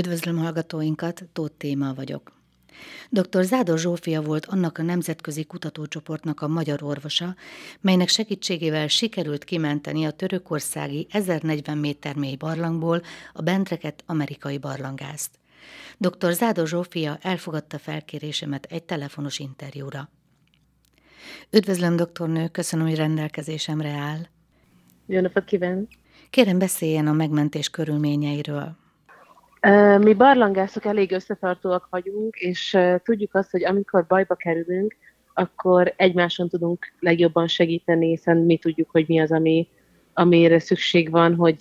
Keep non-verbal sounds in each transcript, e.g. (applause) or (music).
Üdvözlöm hallgatóinkat, Tóth Téma vagyok. Dr. Zádor Zsófia volt annak a nemzetközi kutatócsoportnak a magyar orvosa, melynek segítségével sikerült kimenteni a törökországi 1040 méter mély barlangból a bentreket amerikai barlangázt. Dr. Zádor Zsófia elfogadta felkérésemet egy telefonos interjúra. Üdvözlöm, doktornő, köszönöm, hogy rendelkezésemre áll. Jó napot kívánok! Kérem beszéljen a megmentés körülményeiről. Mi barlangászok elég összetartóak vagyunk, és tudjuk azt, hogy amikor bajba kerülünk, akkor egymáson tudunk legjobban segíteni, hiszen mi tudjuk, hogy mi az, ami, amire szükség van, hogy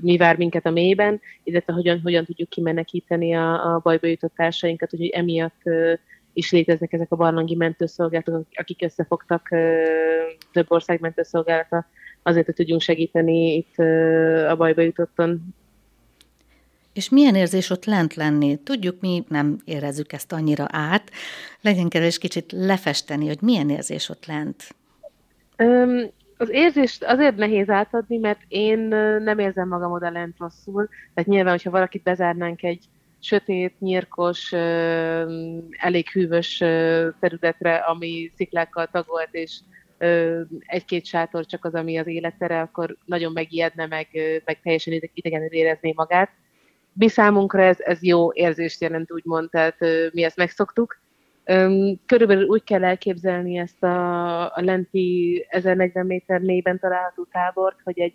mi vár minket a mélyben, illetve hogyan, hogyan tudjuk kimenekíteni a, a bajba jutott társainkat, úgyhogy emiatt is léteznek ezek a barlangi mentőszolgálatok, akik összefogtak több ország mentőszolgálata azért, hogy tudjunk segíteni itt a bajba jutottan és milyen érzés ott lent lenni? Tudjuk, mi nem érezzük ezt annyira át. Legyen kedves kicsit lefesteni, hogy milyen érzés ott lent. Um, az érzést azért nehéz átadni, mert én nem érzem magam oda lent rosszul. Tehát nyilván, hogyha valakit bezárnánk egy sötét, nyírkos, elég hűvös területre, ami sziklákkal tagolt, és egy-két sátor csak az, ami az életere, akkor nagyon megijedne, meg, meg teljesen idegenül érezné magát mi számunkra ez, ez jó érzést jelent, úgymond, tehát mi ezt megszoktuk. Körülbelül úgy kell elképzelni ezt a, a lenti 1040 méter mélyben található tábort, hogy egy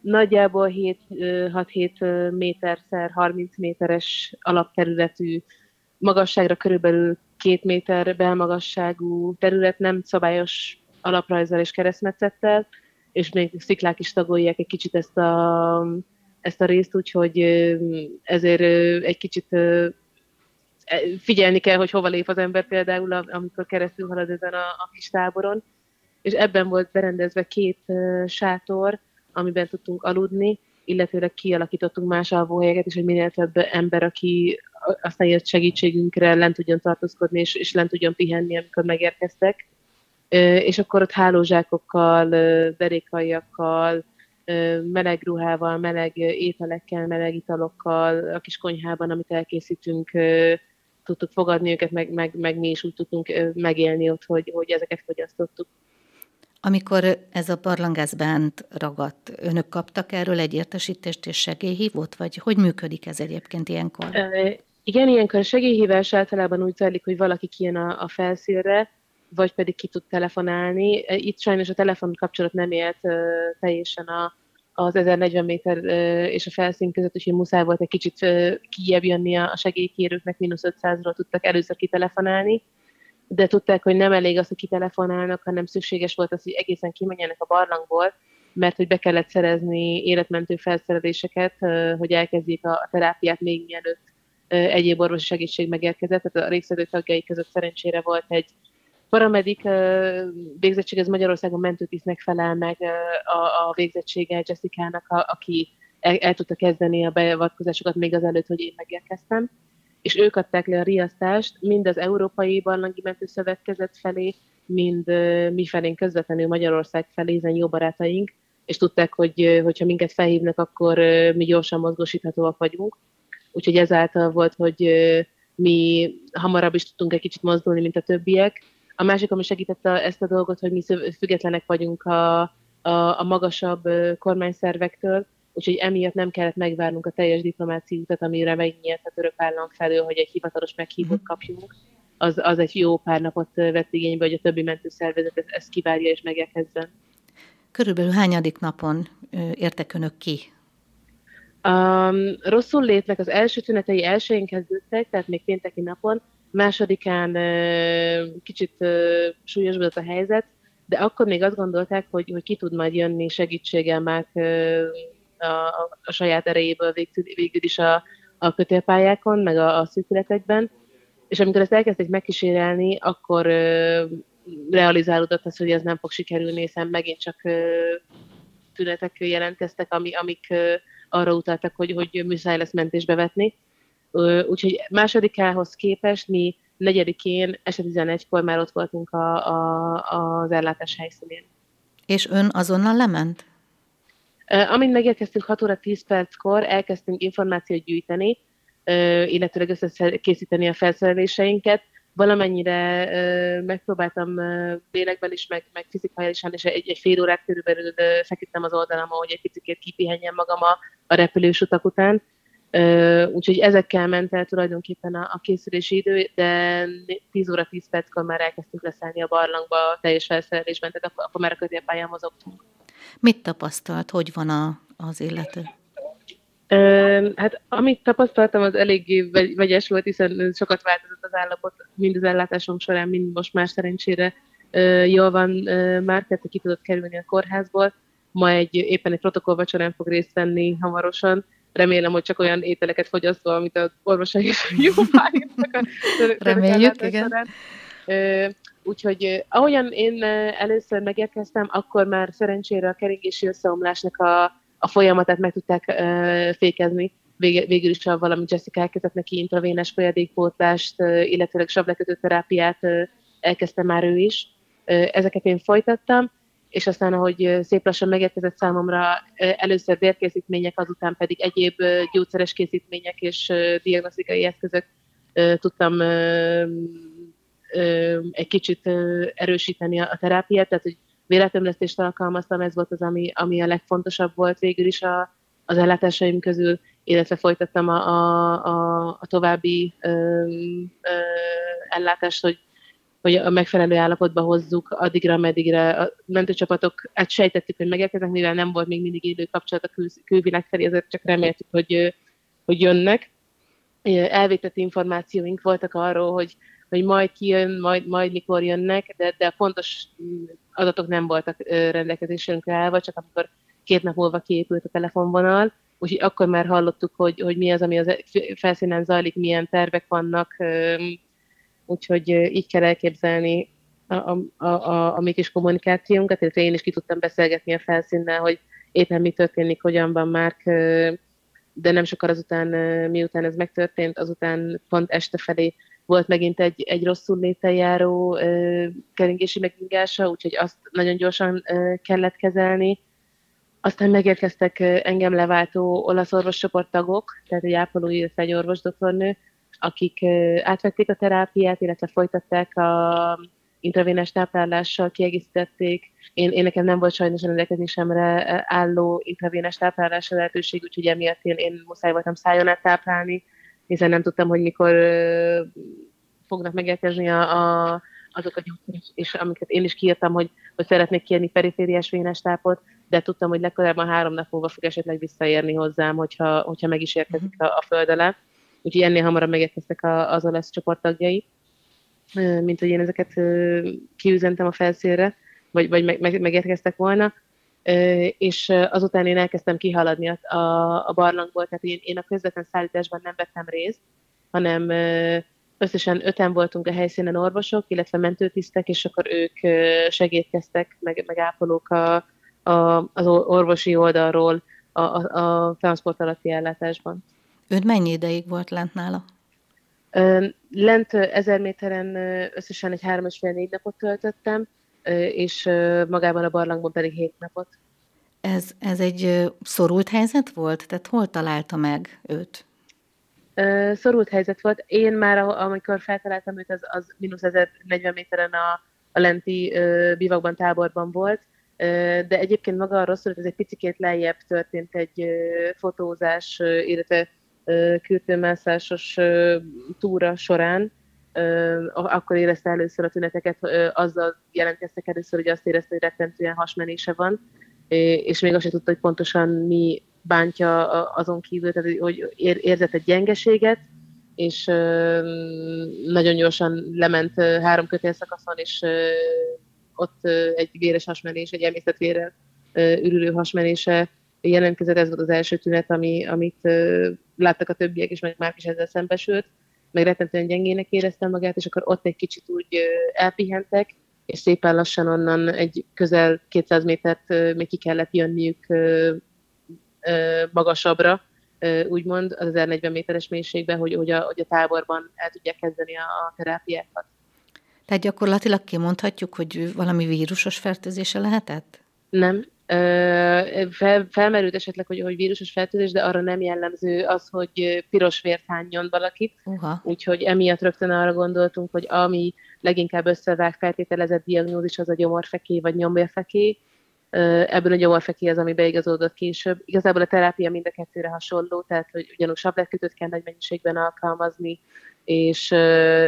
nagyjából 6-7 méterszer 30 méteres alapterületű magasságra körülbelül két méter belmagasságú terület, nem szabályos alaprajzzal és keresztmetszettel, és még sziklák is tagolják egy kicsit ezt a ezt a részt, úgyhogy ezért egy kicsit e, figyelni kell, hogy hova lép az ember például, amikor keresztül halad ezen a, a kis táboron. És ebben volt berendezve két sátor, amiben tudtunk aludni, illetőleg kialakítottunk más alvóhelyeket, és hogy minél több ember, aki aztán jött segítségünkre, lent tudjon tartózkodni, és, és lent tudjon pihenni, amikor megérkeztek. És akkor ott hálózsákokkal, derékaiakkal, meleg ruhával, meleg ételekkel, meleg italokkal a kis konyhában, amit elkészítünk, tudtuk fogadni őket, meg, meg, meg mi is úgy tudtunk megélni ott, hogy, hogy ezeket fogyasztottuk. Amikor ez a barlangász bent ragadt, önök kaptak erről egy értesítést és segélyhívót, vagy hogy működik ez egyébként ilyenkor? Igen, ilyenkor a segélyhívás általában úgy zajlik, hogy valaki kijön a, a felszínre, vagy pedig ki tud telefonálni. E, itt sajnos a telefon kapcsolat nem élt teljesen a, az 1040 méter és a felszín között, úgyhogy muszáj volt egy kicsit kijebb jönni a segélykérőknek, mínusz 500-ról tudtak először kitelefonálni, de tudták, hogy nem elég az, hogy kitelefonálnak, hanem szükséges volt az, hogy egészen kimenjenek a barlangból, mert hogy be kellett szerezni életmentő felszereléseket, hogy elkezdjék a terápiát még mielőtt egyéb orvosi segítség megérkezett. Tehát a részvevő tagjai között szerencsére volt egy paramedik végzettség, ez Magyarországon mentőtisztnek felel meg a, a végzettsége Jessica-nak, a, aki el, el tudta kezdeni a beavatkozásokat még az előtt, hogy én megérkeztem. És ők adták le a riasztást mind az Európai Barlangi Mentőszövetkezet felé, mind mi felénk közvetlenül Magyarország felé, hiszen jó barátaink, és tudták, hogy hogyha minket felhívnak, akkor mi gyorsan mozgósíthatóak vagyunk. Úgyhogy ezáltal volt, hogy mi hamarabb is tudtunk egy kicsit mozdulni, mint a többiek, a másik, ami segítette ezt a dolgot, hogy mi függetlenek vagyunk a, a, a magasabb kormányszervektől, úgyhogy emiatt nem kellett megvárnunk a teljes diplomáciai utat, amire megnyílt a török állam felől, hogy egy hivatalos meghívót mhm. kapjunk. Az, az egy jó pár napot vett igénybe, hogy a többi mentőszervezet ezt kivárja és megérkezzen. Körülbelül hányadik napon értek önök ki? Um, rosszul létnek az első tünetei elsőjén kezdődtek, tehát még pénteki napon, másodikán kicsit súlyosbodott a helyzet, de akkor még azt gondolták, hogy, hogy ki tud majd jönni segítséggel már a, a, a saját erejéből végül, végül is a, a kötélpályákon, meg a, a szűkületekben. És amikor ezt elkezdték megkísérelni, akkor ö, realizálódott az, hogy ez nem fog sikerülni, hiszen megint csak ö, tünetek jelentkeztek, ami, amik ö, arra utaltak, hogy, hogy muszáj lesz mentésbe vetni. Úgyhogy másodikához képest mi negyedikén, este 11-kor már ott voltunk a, a, az ellátás helyszínén. És ön azonnal lement? Amint megérkeztünk 6 óra 10 perckor, elkezdtünk információt gyűjteni, illetőleg összekészíteni a felszereléseinket. Valamennyire megpróbáltam lélekben is, meg, meg fizikaisan is egy, egy fél órát körülbelül feküdtem az oldalam, hogy egy picit kipihenjem magam a, a repülős utak után. Úgyhogy ezekkel ment el tulajdonképpen a, a készülési idő, de 10 óra 10 perckor már elkezdtünk leszállni a barlangba a teljes felszerelésben, tehát akkor, akkor már a középpályán mozogtunk. Mit tapasztalt? Hogy van a, az illető? Hát amit tapasztaltam, az eléggé vegyes volt, hiszen sokat változott az állapot, mind az ellátásom során, mind most már szerencsére jól van már, tehát ki tudott kerülni a kórházból. Ma egy, éppen egy protokollvacsorán fog részt venni hamarosan. Remélem, hogy csak olyan ételeket fogyasztva, amit az orvosai is (laughs) jó a Reméljük, igen. Úgyhogy ahogyan én először megérkeztem, akkor már szerencsére a keringési összeomlásnak a, a folyamatát meg tudták uh, fékezni. Vég, végül is a valami Jessica elkezdett neki intravénes folyadékpótlást, uh, illetőleg savlekötő terápiát uh, elkezdte már ő is. Ezeket én folytattam, és aztán, ahogy szép lassan megérkezett számomra először vérkészítmények, azután pedig egyéb gyógyszeres készítmények és diagnosztikai eszközök tudtam egy kicsit erősíteni a terápiát, tehát hogy véletömlesztést alkalmaztam, ez volt az, ami, ami a legfontosabb volt végül is a, az ellátásaim közül, illetve folytattam a, a, a, a további ö, ö, ellátást, hogy, hogy a megfelelő állapotba hozzuk addigra, ameddigre a mentőcsapatok, hát sejtettük, hogy megérkeznek, mivel nem volt még mindig élő kapcsolat a kül, külvilág felé, ezért csak reméltük, hogy, hogy jönnek. Elvétett információink voltak arról, hogy, hogy majd kijön, majd, majd mikor jönnek, de, de fontos adatok nem voltak rendelkezésünkre állva, csak amikor két nap múlva kiépült a telefonvonal, úgyhogy akkor már hallottuk, hogy, hogy mi az, ami az felszínen zajlik, milyen tervek vannak, úgyhogy így kell elképzelni a, a, a, a, mi kis kommunikációnkat, illetve én is ki tudtam beszélgetni a felszínnel, hogy éppen mi történik, hogyan van már, de nem sokkal azután, miután ez megtörtént, azután pont este felé volt megint egy, egy rosszul léten járó ö, keringési megingása, úgyhogy azt nagyon gyorsan kellett kezelni. Aztán megérkeztek engem leváltó olasz orvoscsoporttagok, tehát egy ápoló, illetve egy orvosdoktornő, akik átvették a terápiát, illetve folytatták a intravénás táplálással, kiegészítették. Én, én nekem nem volt sajnos rendelkezésemre álló intravénás táplálásra lehetőség, úgyhogy emiatt én, én muszáj voltam szájon át táplálni, hiszen nem tudtam, hogy mikor fognak megérkezni a, a, azok a gyógyszerek, és amiket én is kiírtam, hogy, hogy szeretnék kérni perifériás vénes tápot, de tudtam, hogy legkorábban három nap múlva fog esetleg visszaérni hozzám, hogyha, hogyha meg is érkezik a, a föld alá. Úgyhogy ennél hamarabb megérkeztek az olasz csoporttagjai, mint hogy én ezeket kiüzentem a felszélre, vagy, vagy meg, meg, megérkeztek volna és azután én elkezdtem kihaladni a, a barlangból, tehát én, én a közvetlen szállításban nem vettem részt, hanem összesen öten voltunk a helyszínen orvosok, illetve mentőtisztek, és akkor ők segítkeztek, meg, meg ápolók a, a, az orvosi oldalról a, a, a transport alatti ellátásban. Ön mennyi ideig volt lent nála? Lent ezer méteren összesen egy három és fél négy napot töltöttem, és magában a barlangban pedig hét napot. Ez, ez egy szorult helyzet volt? Tehát hol találta meg őt? Szorult helyzet volt. Én már, amikor feltaláltam őt, az, az mínusz 1040 méteren a, a lenti bivakban, táborban volt, de egyébként maga a rosszul, ez egy picikét lejjebb történt egy fotózás, illetve kürtőmászásos túra során, akkor érezte először a tüneteket, azzal jelentkeztek először, hogy azt érezte, hogy rettentően hasmenése van, és még azt sem tudta, hogy pontosan mi bántja azon kívül, tehát hogy érzett egy gyengeséget, és nagyon gyorsan lement három kötélszakaszon, és ott egy véres hasmenés, egy emésztetvérrel ürülő hasmenése jelentkezett, ez volt az első tünet, ami, amit láttak a többiek, és meg már is ezzel szembesült meg rettentően gyengének éreztem magát, és akkor ott egy kicsit úgy elpihentek, és szépen lassan onnan egy közel 200 métert még ki kellett jönniük magasabbra, úgymond az 1040 méteres mélységbe, hogy, hogy, a, hogy a táborban el tudják kezdeni a, a terápiákat. Tehát gyakorlatilag kimondhatjuk, hogy valami vírusos fertőzése lehetett? Nem, Fel, felmerült esetleg, hogy, hogy vírusos fertőzés, de arra nem jellemző az, hogy piros vért hányjon valakit. Uh-huh. Úgyhogy emiatt rögtön arra gondoltunk, hogy ami leginkább összevág feltételezett diagnózis, az a gyomorfeké vagy nyombérfeké. Ebből a gyomorfeké az, ami beigazódott később. Igazából a terápia mind a kettőre hasonló, tehát hogy ugyanúgy sabletkötőt kell nagy mennyiségben alkalmazni, és,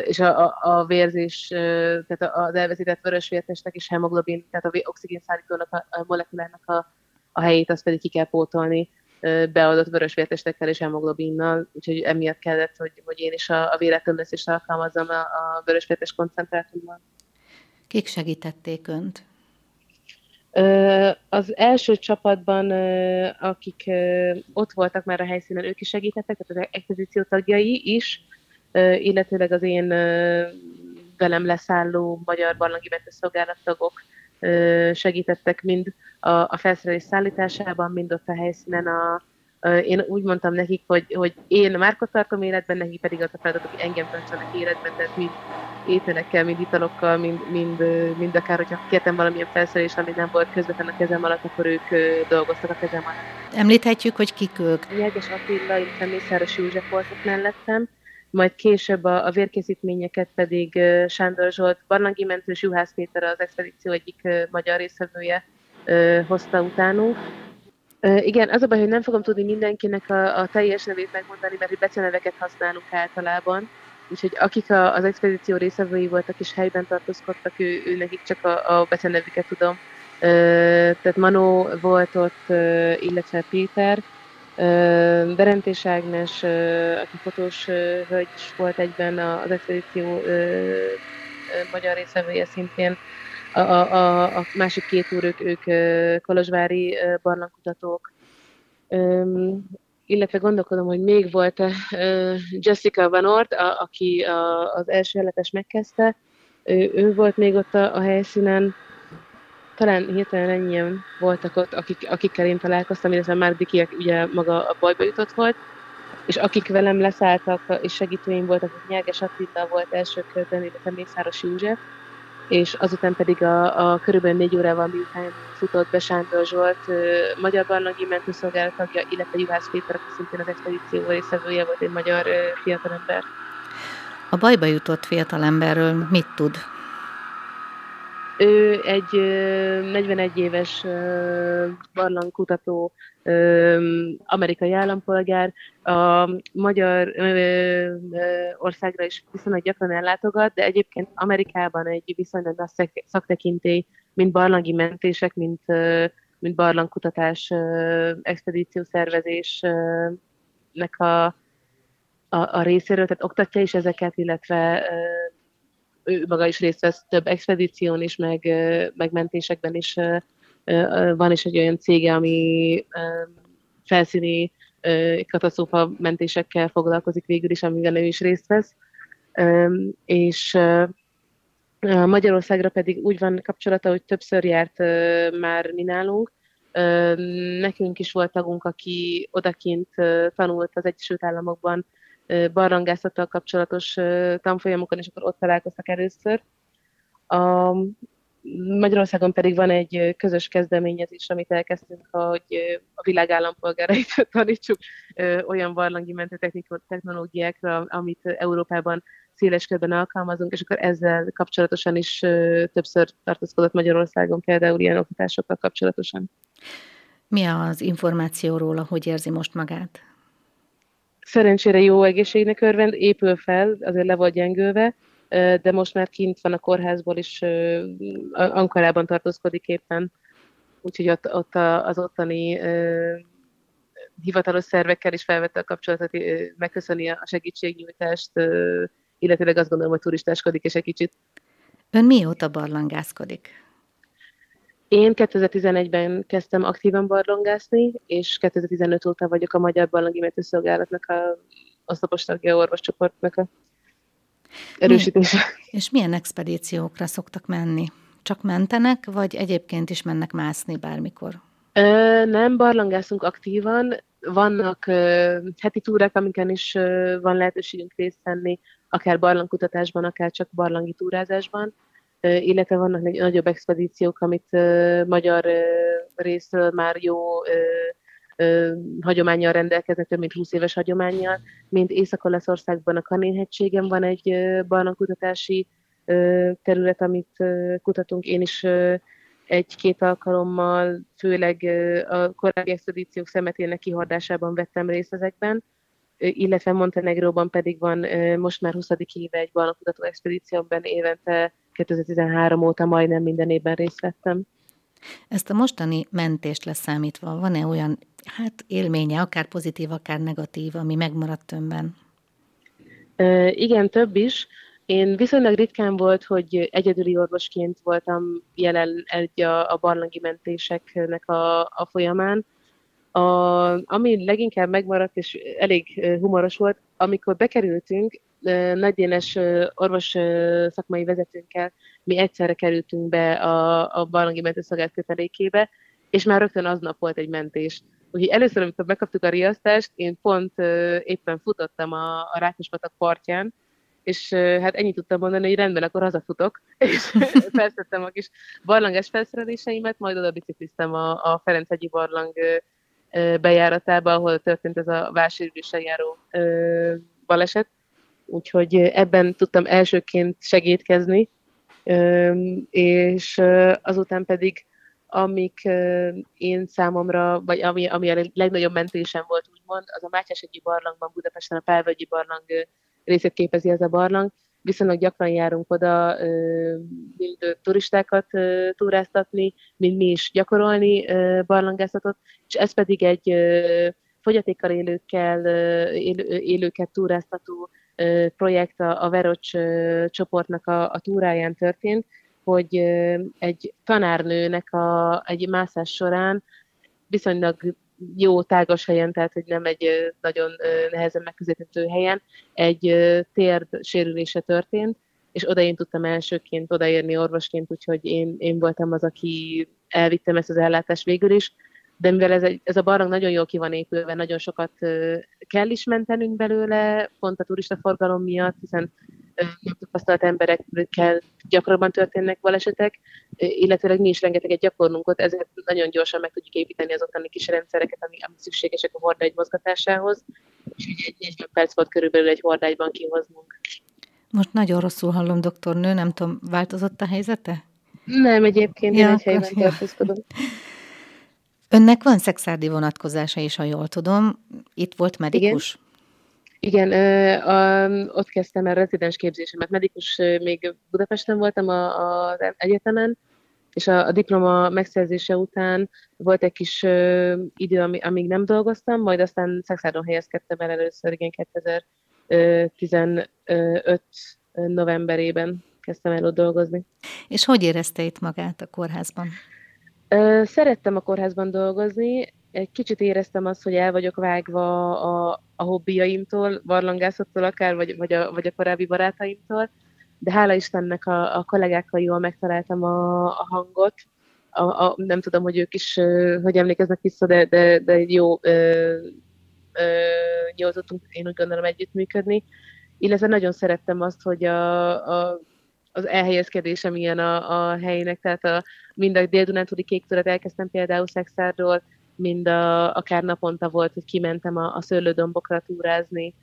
és a, a, a vérzés, tehát az elveszített vörösvértestek és hemoglobin, tehát a oxigén szállítónak a, a molekulának a, a helyét, azt pedig ki kell pótolni beadott vörösvértestekkel és hemoglobinnal, úgyhogy emiatt kellett, hogy, hogy én is a, a véretömlesztést alkalmazzam a, a vörösvértes koncentrátumban. Kik segítették Önt? Az első csapatban, akik ott voltak már a helyszínen, ők is segítettek, tehát az expozíció tagjai is, illetőleg az én velem leszálló magyar barlangi szolgálattagok segítettek mind a, a felszerelés szállításában, mind ott a helyszínen a, én úgy mondtam nekik, hogy, hogy én márkot tartom életben, nekik pedig az a feladat, hogy engem tartsanak életben, tehát mind ételekkel, mind italokkal, mind, mind, mind akár, hogyha kértem valamilyen felszerelés, ami nem volt közvetlen a kezem alatt, akkor ők dolgoztak a kezem alatt. Említhetjük, hogy kik ők? Nyerges Attila, illetve Mészáros József voltak mellettem, majd később a, a vérkészítményeket pedig Sándor Zsolt, Barlangi Mentő és Juhász Péter az expedíció egyik magyar részvevője hozta utánunk. Igen, az a baj, hogy nem fogom tudni mindenkinek a, a teljes nevét megmondani, mert beceneveket használunk általában. Úgyhogy akik a, az expedíció részvevői voltak és helyben tartózkodtak, ő, ő nekik csak a, a becenevüket tudom. Tehát Manó volt ott, illetve Péter, Berentés Ágnes, aki fotós hölgy is volt egyben az expedíció magyar részvevője szintén, a, a, a másik két úr, ők, ők kolozsvári barlangkutatók, illetve gondolkodom, hogy még volt Jessica Van Ort, a, aki a, az első életes megkezdte, ő, ő volt még ott a, a helyszínen, talán hirtelen ennyien voltak ott, akik, akikkel én találkoztam, illetve már Diki, ugye maga a bajba jutott volt, és akik velem leszálltak, és segítőim voltak, hogy Nyerges Attila volt első körben, illetve Mészáros József, és azután pedig a, a körülbelül négy órával miután futott be Sándor Zsolt, magyar barlangi mentőszolgálat tagja, illetve Juhász Péter, aki szintén az expedíció részevője volt, egy magyar fiatalember. A bajba jutott fiatalemberről mit tud? Ő egy 41 éves barlangkutató, amerikai állampolgár, a magyar országra is viszonylag gyakran ellátogat, de egyébként Amerikában egy viszonylag nagy szaktekintély, mint barlangi mentések, mint, mint barlangkutatás, expedíciószervezésnek a, a, a részéről, tehát oktatja is ezeket, illetve ő maga is részt vesz több expedíción is, meg, meg mentésekben is. Van is egy olyan cége, ami felszíni katasztrófa mentésekkel foglalkozik végül is, amivel ő is részt vesz. És Magyarországra pedig úgy van kapcsolata, hogy többször járt már mi nálunk. Nekünk is volt tagunk, aki odakint tanult az Egyesült Államokban barlangászattal kapcsolatos tanfolyamokon, és akkor ott találkoztak először. A Magyarországon pedig van egy közös kezdeményezés, amit elkezdtünk, hogy a világ állampolgárait (laughs) tanítsuk olyan barlangi mentő technológiákra, amit Európában széles körben alkalmazunk, és akkor ezzel kapcsolatosan is többször tartózkodott Magyarországon például ilyen oktatásokkal kapcsolatosan. Mi az információ róla, hogy érzi most magát? Szerencsére jó egészségnek örvend, épül fel, azért le volt gyengülve, de most már kint van a kórházból, és Ankarában tartózkodik éppen, úgyhogy ott, ott az ottani hivatalos szervekkel is felvette a kapcsolatot, megköszöni a segítségnyújtást, illetőleg azt gondolom, hogy turistáskodik és egy kicsit. Ön mióta barlangászkodik? Én 2011-ben kezdtem aktívan barlangászni, és 2015 óta vagyok a Magyar Barlangi Mentőszolgálatnak a oszlopos tagja orvoscsoportnak a erősítése. Milyen, és milyen expedíciókra szoktak menni? Csak mentenek, vagy egyébként is mennek mászni bármikor? Ö, nem, barlangászunk aktívan. Vannak ö, heti túrák, amiken is ö, van lehetőségünk részt venni, akár barlangkutatásban, akár csak barlangi túrázásban illetve vannak nagyobb expedíciók, amit magyar részről már jó hagyományjal rendelkeznek, több mint 20 éves hagyományjal, mint Észak-Olaszországban a Kanénhegységen van egy barlangkutatási terület, amit kutatunk. Én is egy-két alkalommal, főleg a korábbi expedíciók szemetének kihordásában vettem részt ezekben, illetve Montenegróban pedig van most már 20. éve egy barlangkutató expedícióban évente 2013 óta majdnem minden évben részt vettem. Ezt a mostani mentést leszámítva, van-e olyan hát élménye, akár pozitív, akár negatív, ami megmaradt önben? E, igen, több is. Én viszonylag ritkán volt, hogy egyedüli orvosként voltam jelen egy a, a barlangi mentéseknek a, a folyamán. A, ami leginkább megmaradt, és elég humoros volt, amikor bekerültünk, nagydénes orvos szakmai vezetőnkkel mi egyszerre kerültünk be a, a barlangi mentőszolgált kötelékébe, és már rögtön aznap volt egy mentés. Úgyhogy először, amikor megkaptuk a riasztást, én pont éppen futottam a, a Rákospatak partján, és hát ennyit tudtam mondani, hogy rendben, akkor hazafutok, (laughs) és felszedtem a kis barlanges felszereléseimet, majd oda bicikliztem a, a Ferenc-hegyi barlang bejáratába, ahol történt ez a válsérüléssel járó baleset. Úgyhogy ebben tudtam elsőként segítkezni, és azután pedig amik én számomra, vagy ami, ami a legnagyobb mentésem volt, úgymond, az a Mátyás-egyi barlangban, Budapesten a Pálvölgyi barlang részét képezi ez a barlang. Viszonylag gyakran járunk oda mind turistákat túráztatni, mind mi is gyakorolni barlangászatot, és ez pedig egy fogyatékkal élőkkel, élő, élőket túráztató projekt a, a Verocs csoportnak a, a túráján történt, hogy egy tanárnőnek a, egy mászás során viszonylag jó tágas helyen, tehát hogy nem egy nagyon nehezen megközelíthető helyen, egy térd sérülése történt, és oda én tudtam elsőként odaérni orvosként, úgyhogy én, én voltam az, aki elvittem ezt az ellátást végül is, de mivel ez, egy, ez a barlang nagyon jól ki van épülve, nagyon sokat kell is mentenünk belőle, pont a turista miatt, hiszen tapasztalt emberekkel gyakrabban történnek balesetek, illetőleg mi is rengeteget gyakorlunk ott, ezért nagyon gyorsan meg tudjuk építeni az ottani kis rendszereket, ami, ami szükségesek a hordágy mozgatásához, és egy 40 perc volt körülbelül egy hordágyban kihoznunk. Most nagyon rosszul hallom, doktornő, nem tudom, változott a helyzete? Nem, egyébként ja, én egy helyben ja. tartózkodom. Önnek van szexárdi vonatkozása is, ha jól tudom. Itt volt medikus? Igen. Igen, ott kezdtem el rezidens képzésemet. Medikus még Budapesten voltam az egyetemen, és a, a diploma megszerzése után volt egy kis ö, idő, ami, amíg nem dolgoztam, majd aztán Szexárdon helyezkedtem el először, igen, 2015 novemberében kezdtem el ott dolgozni. És hogy érezte itt magát a kórházban? Szerettem a kórházban dolgozni, egy kicsit éreztem azt, hogy el vagyok vágva a, a hobbiaimtól, barlangászattól akár, vagy, vagy, a, vagy a korábbi barátaimtól, de hála Istennek a, a kollégákkal jól megtaláltam a, a hangot. A, a, nem tudom, hogy ők is hogy emlékeznek vissza, de, de, de jó tudtunk én úgy gondolom együttműködni. Illetve nagyon szerettem azt, hogy a, a az elhelyezkedésem ilyen a, a helyének, tehát a, mind a dél-dunántúli kék elkezdtem például Szexárról, mind a, akár naponta volt, hogy kimentem a, a szőlődombokra túrázni,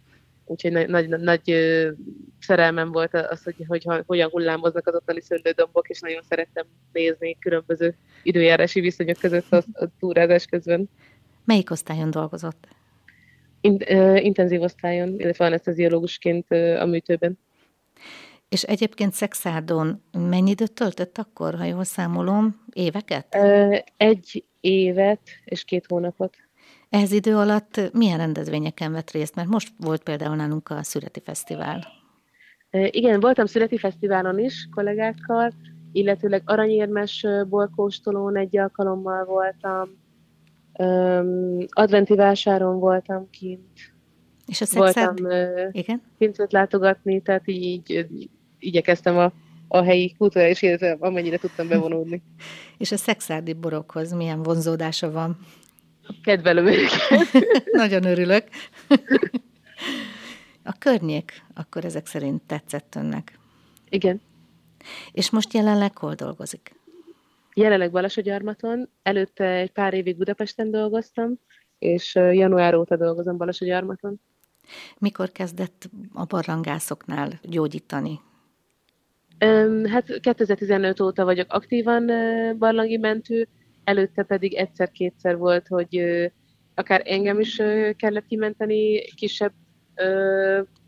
úgyhogy nagy, nagy, nagy szerelmem volt az, hogy, hogy, hogy hogyan hullámoznak az ottani szőlődombok, és nagyon szerettem nézni különböző időjárási viszonyok között a, a túrázás közben. Melyik osztályon dolgozott? In, uh, intenzív osztályon, illetve anesteziológusként uh, a műtőben. És egyébként Szexárdon mennyi időt töltött akkor, ha jól számolom? Éveket? Egy évet és két hónapot. Ehhez idő alatt milyen rendezvényeken vett részt? Mert most volt például nálunk a Születi Fesztivál. Igen, voltam Születi Fesztiválon is kollégákkal, illetőleg aranyérmes bolkóstolón egy alkalommal voltam, adventi vásáron voltam kint. És a szexárd... Voltam Igen? pincet látogatni, tehát így igyekeztem a, a helyi kulturális életre, amennyire tudtam bevonódni. (laughs) És a szexárdi borokhoz milyen vonzódása van? Kedvelem őket. (laughs) Nagyon örülök. (laughs) A környék akkor ezek szerint tetszett önnek? Igen. És most jelenleg hol dolgozik? Jelenleg Balassagyarmaton, előtte egy pár évig Budapesten dolgoztam, és január óta dolgozom Balassagyarmaton. Mikor kezdett a barlangászoknál gyógyítani? Hát 2015 óta vagyok aktívan barlangi mentő, előtte pedig egyszer-kétszer volt, hogy akár engem is kellett kimenteni kisebb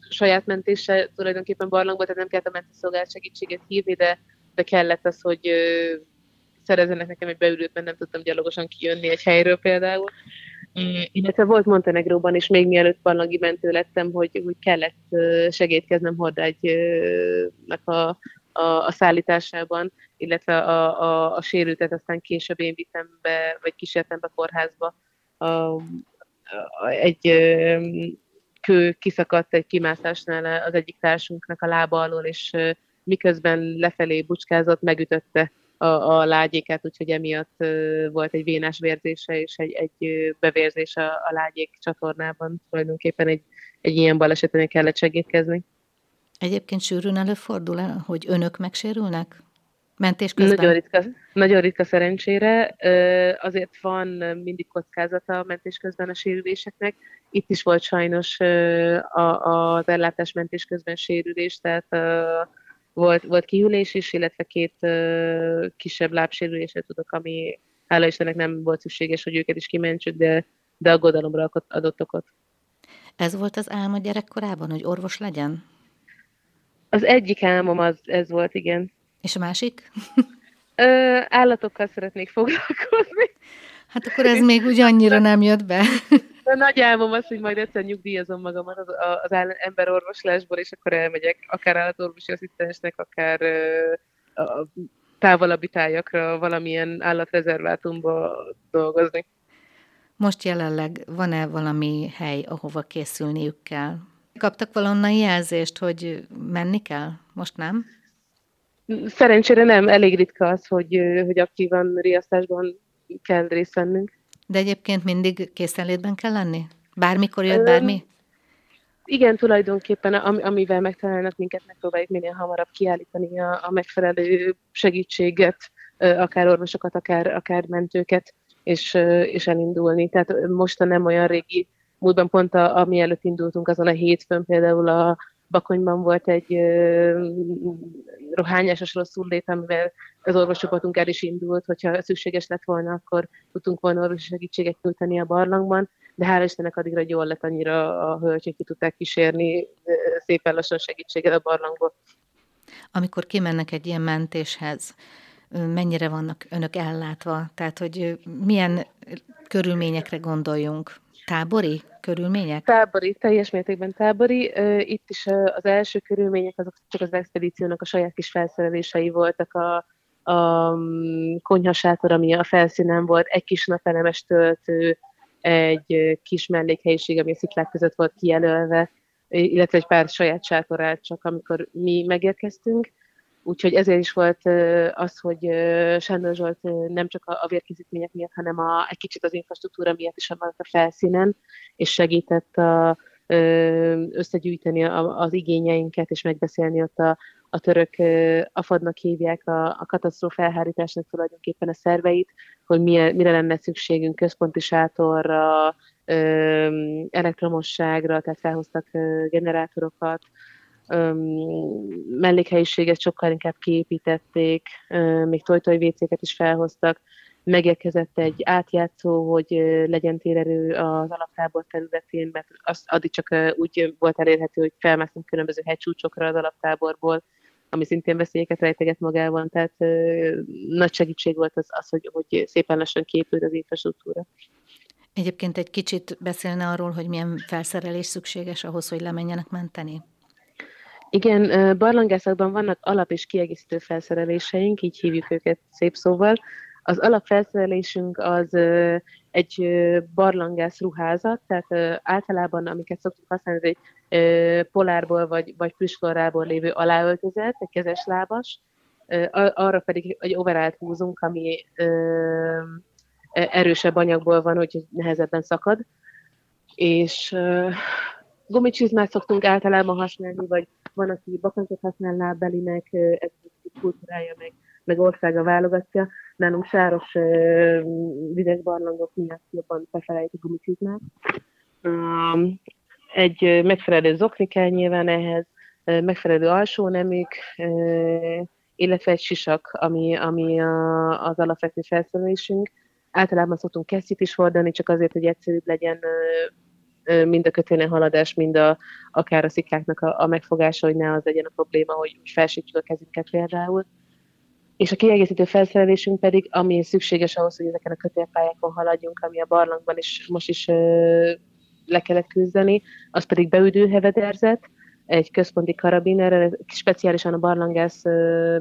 saját mentéssel tulajdonképpen barlangba, tehát nem kellett a mentőszolgálat segítséget hívni, de, de kellett az, hogy szerezzenek nekem egy beülőt, mert nem tudtam gyalogosan kijönni egy helyről például. Illetve volt Montenegróban is, még mielőtt barlangi mentő lettem, hogy, hogy kellett segítkeznem hordágynak a, a, a szállításában, illetve a, a, a sérültet aztán később én vittem be, vagy kísértem be kórházba. A, a, egy kő kiszakadt egy kimászásnál az egyik társunknak a lába alól, és miközben lefelé bucskázott, megütötte a, a lágyéket, úgyhogy emiatt volt egy vénás vérzése és egy, egy bevérzés a, a lágyék csatornában. Tulajdonképpen egy, egy ilyen baleseten kellett segítkezni. Egyébként sűrűn előfordul -e, hogy önök megsérülnek? Mentés közben? Nagyon ritka, nagyon ritka szerencsére. Azért van mindig kockázata a mentés közben a sérüléseknek. Itt is volt sajnos az ellátás mentés közben sérülés, tehát volt, volt kihűlés is, illetve két uh, kisebb lábsérülésre tudok, ami hála Istennek nem volt szükséges, hogy őket is kimentsük, de, de aggodalomra adott okot. Ez volt az álma gyerekkorában, hogy orvos legyen? Az egyik álmom az, ez volt, igen. És a másik? Ö, állatokkal szeretnék foglalkozni. Hát akkor ez még ugyannyira nem jött be. (laughs) A nagy álmom az, hogy majd egyszer nyugdíjazom magamat az, az emberorvoslásból, és akkor elmegyek akár állatorvosi asszisztensnek, akár a távolabbi tájakra valamilyen állatrezervátumba dolgozni. Most jelenleg van-e valami hely, ahova készülniük kell? Kaptak valonnan jelzést, hogy menni kell? Most nem? Szerencsére nem, elég ritka az, hogy, hogy aktívan riasztásban kell részt vennünk. De egyébként mindig készenlétben kell lenni? Bármikor jött bármi? Igen, tulajdonképpen amivel megtalálnak minket, megpróbáljuk minél hamarabb kiállítani a, a megfelelő segítséget, akár orvosokat, akár, akár mentőket, és, és elindulni. Tehát most a nem olyan régi múltban pont a, ami előtt indultunk, azon a hétfőn például a Bakonyban volt egy rohányásos rosszul lét, amivel az orvoscsoportunk el is indult, hogyha szükséges lett volna, akkor tudtunk volna orvosi segítséget nyújtani a barlangban, de hála Istennek addigra jól lett annyira a hölgyek ki tudták kísérni szépen lassan segítséget a barlangból. Amikor kimennek egy ilyen mentéshez, mennyire vannak önök ellátva? Tehát, hogy milyen körülményekre gondoljunk? Tábori körülmények? Tábori, teljes mértékben tábori. Itt is az első körülmények azok csak az expedíciónak a saját kis felszerelései voltak a, a mm, konyhasátor, ami a felszínen volt, egy kis napelemes töltő, egy kis mellékhelyiség, ami a sziklák között volt kijelölve, illetve egy pár saját sátorát csak, amikor mi megérkeztünk. Úgyhogy ezért is volt az, hogy Sándor Zsolt nem csak a vérkészítmények miatt, hanem a, egy kicsit az infrastruktúra miatt is maradt a felszínen, és segített a, összegyűjteni az igényeinket, és megbeszélni ott a, a török afadnak hívják a, a katasztrófa elhárításnak tulajdonképpen a szerveit, hogy mire, mire lenne szükségünk központi sátorra, elektromosságra, tehát felhoztak generátorokat, mellékhelyiséget sokkal inkább kiépítették, még tojtoj vécéket is felhoztak, megérkezett egy átjátszó, hogy legyen térerő az alaptábor területén, mert az addig csak úgy volt elérhető, hogy felmászunk különböző hegycsúcsokra az alaptáborból, ami szintén veszélyeket rejteget magában, tehát nagy segítség volt az, az hogy, hogy szépen lassan képült az infrastruktúra. Egyébként egy kicsit beszélne arról, hogy milyen felszerelés szükséges ahhoz, hogy lemenjenek menteni? Igen, barlangászatban vannak alap- és kiegészítő felszereléseink, így hívjuk őket szép szóval. Az alapfelszerelésünk az egy barlangász ruházat, tehát általában, amiket szoktuk használni, egy polárból vagy, vagy plüsflorából lévő aláöltözet, egy kezes lábas, arra pedig egy overált húzunk, ami erősebb anyagból van, hogy nehezebben szakad, és gumicsizmát szoktunk általában használni, vagy van, aki bakancsot használ lábbelinek, ez kultúrája, meg, meg országa válogatja. Nálunk sáros vizes barlangok miatt jobban befelejt a gumicsizmát. Um, egy megfelelő zokni kell nyilván ehhez, megfelelő alsónemük, illetve egy sisak, ami, ami a, az alapvető felszerelésünk. Általában szoktunk kesztyűt is hordani, csak azért, hogy egyszerűbb legyen mind a kötélnél haladás, mind a, akár a szikáknak a, a megfogása, hogy ne az legyen a probléma, hogy felsítjük a kezünket például. És a kiegészítő felszerelésünk pedig, ami szükséges ahhoz, hogy ezeken a kötélpályákon haladjunk, ami a barlangban is most is ö, le kellett küzdeni, az pedig beüdő hevederzet, egy központi karabinerrel, speciálisan a barlangász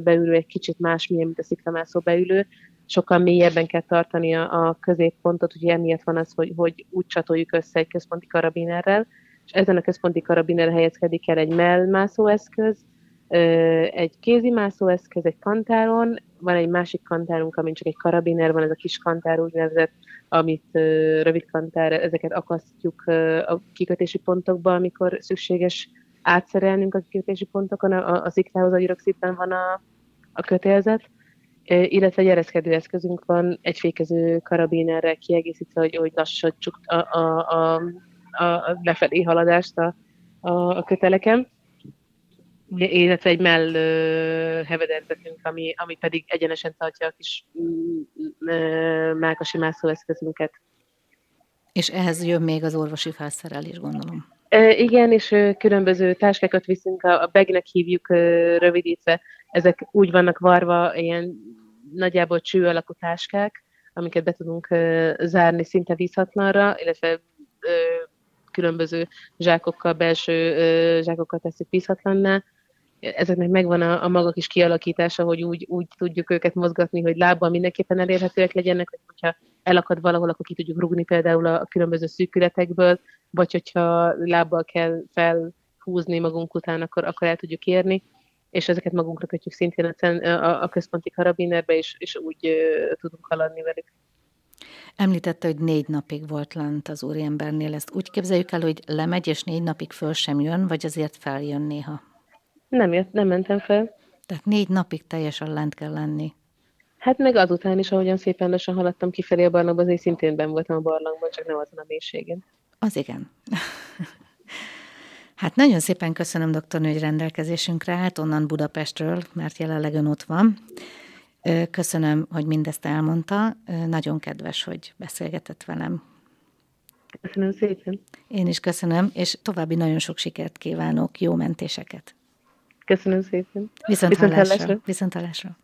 beülő egy kicsit más, milyen, mint a sziklamászó beülő, sokkal mélyebben kell tartani a, a középpontot, ugye emiatt van az, hogy, hogy úgy csatoljuk össze egy központi karabinerrel, és ezen a központi karabiner helyezkedik el egy mellmászóeszköz, egy kézi mászóeszköz, egy kantáron, van egy másik kantárunk, amin csak egy karabiner van, ez a kis kantár úgynevezett, amit rövid kantár, ezeket akasztjuk a kikötési pontokba, amikor szükséges átszerelnünk a kikötési pontokon, a, a sziklához, a szépen van a, a kötélzet, illetve ereszkedő eszközünk van, egy fékező karabinerre kiegészítve, hogy, hogy lassítsuk a, a, a, a lefelé haladást a, a, a köteleken, illetve egy mell hevederzetünk, ami, ami pedig egyenesen tartja a kis mákasi mászóeszközünket. És ehhez jön még az orvosi felszerelés, gondolom. Igen, és különböző táskákat viszünk, a bagnek hívjuk rövidítve. Ezek úgy vannak varva, ilyen nagyjából cső alakú táskák, amiket be tudunk zárni szinte vízhatlanra, illetve különböző zsákokkal, belső zsákokkal teszik vízhatlanná. Ezeknek megvan a, a maga kis kialakítása, hogy úgy, úgy tudjuk őket mozgatni, hogy lábbal mindenképpen elérhetőek legyenek, hogy hogyha elakad valahol, akkor ki tudjuk rugni például a, a különböző szűkületekből, vagy hogyha lábbal kell felhúzni magunk után, akkor, akkor el tudjuk érni, és ezeket magunkra kötjük szintén a, a, központi karabinerbe, és, és úgy tudunk haladni velük. Említette, hogy négy napig volt lent az úriembernél. Ezt úgy képzeljük el, hogy lemegy, és négy napig föl sem jön, vagy azért feljön néha? Nem jött, nem mentem fel. Tehát négy napig teljesen lent kell lenni. Hát meg azután is, ahogyan szépen lassan haladtam kifelé a barlangba, azért szintén ben voltam a barlangban, csak nem azon a mélységen. Az igen. (laughs) Hát nagyon szépen köszönöm, doktornő, hogy rendelkezésünkre állt onnan Budapestről, mert jelenleg ön ott van. Köszönöm, hogy mindezt elmondta. Nagyon kedves, hogy beszélgetett velem. Köszönöm szépen. Én is köszönöm, és további nagyon sok sikert kívánok, jó mentéseket. Köszönöm szépen. Viszont, Viszont hallásra. hallásra. Viszont hallásra.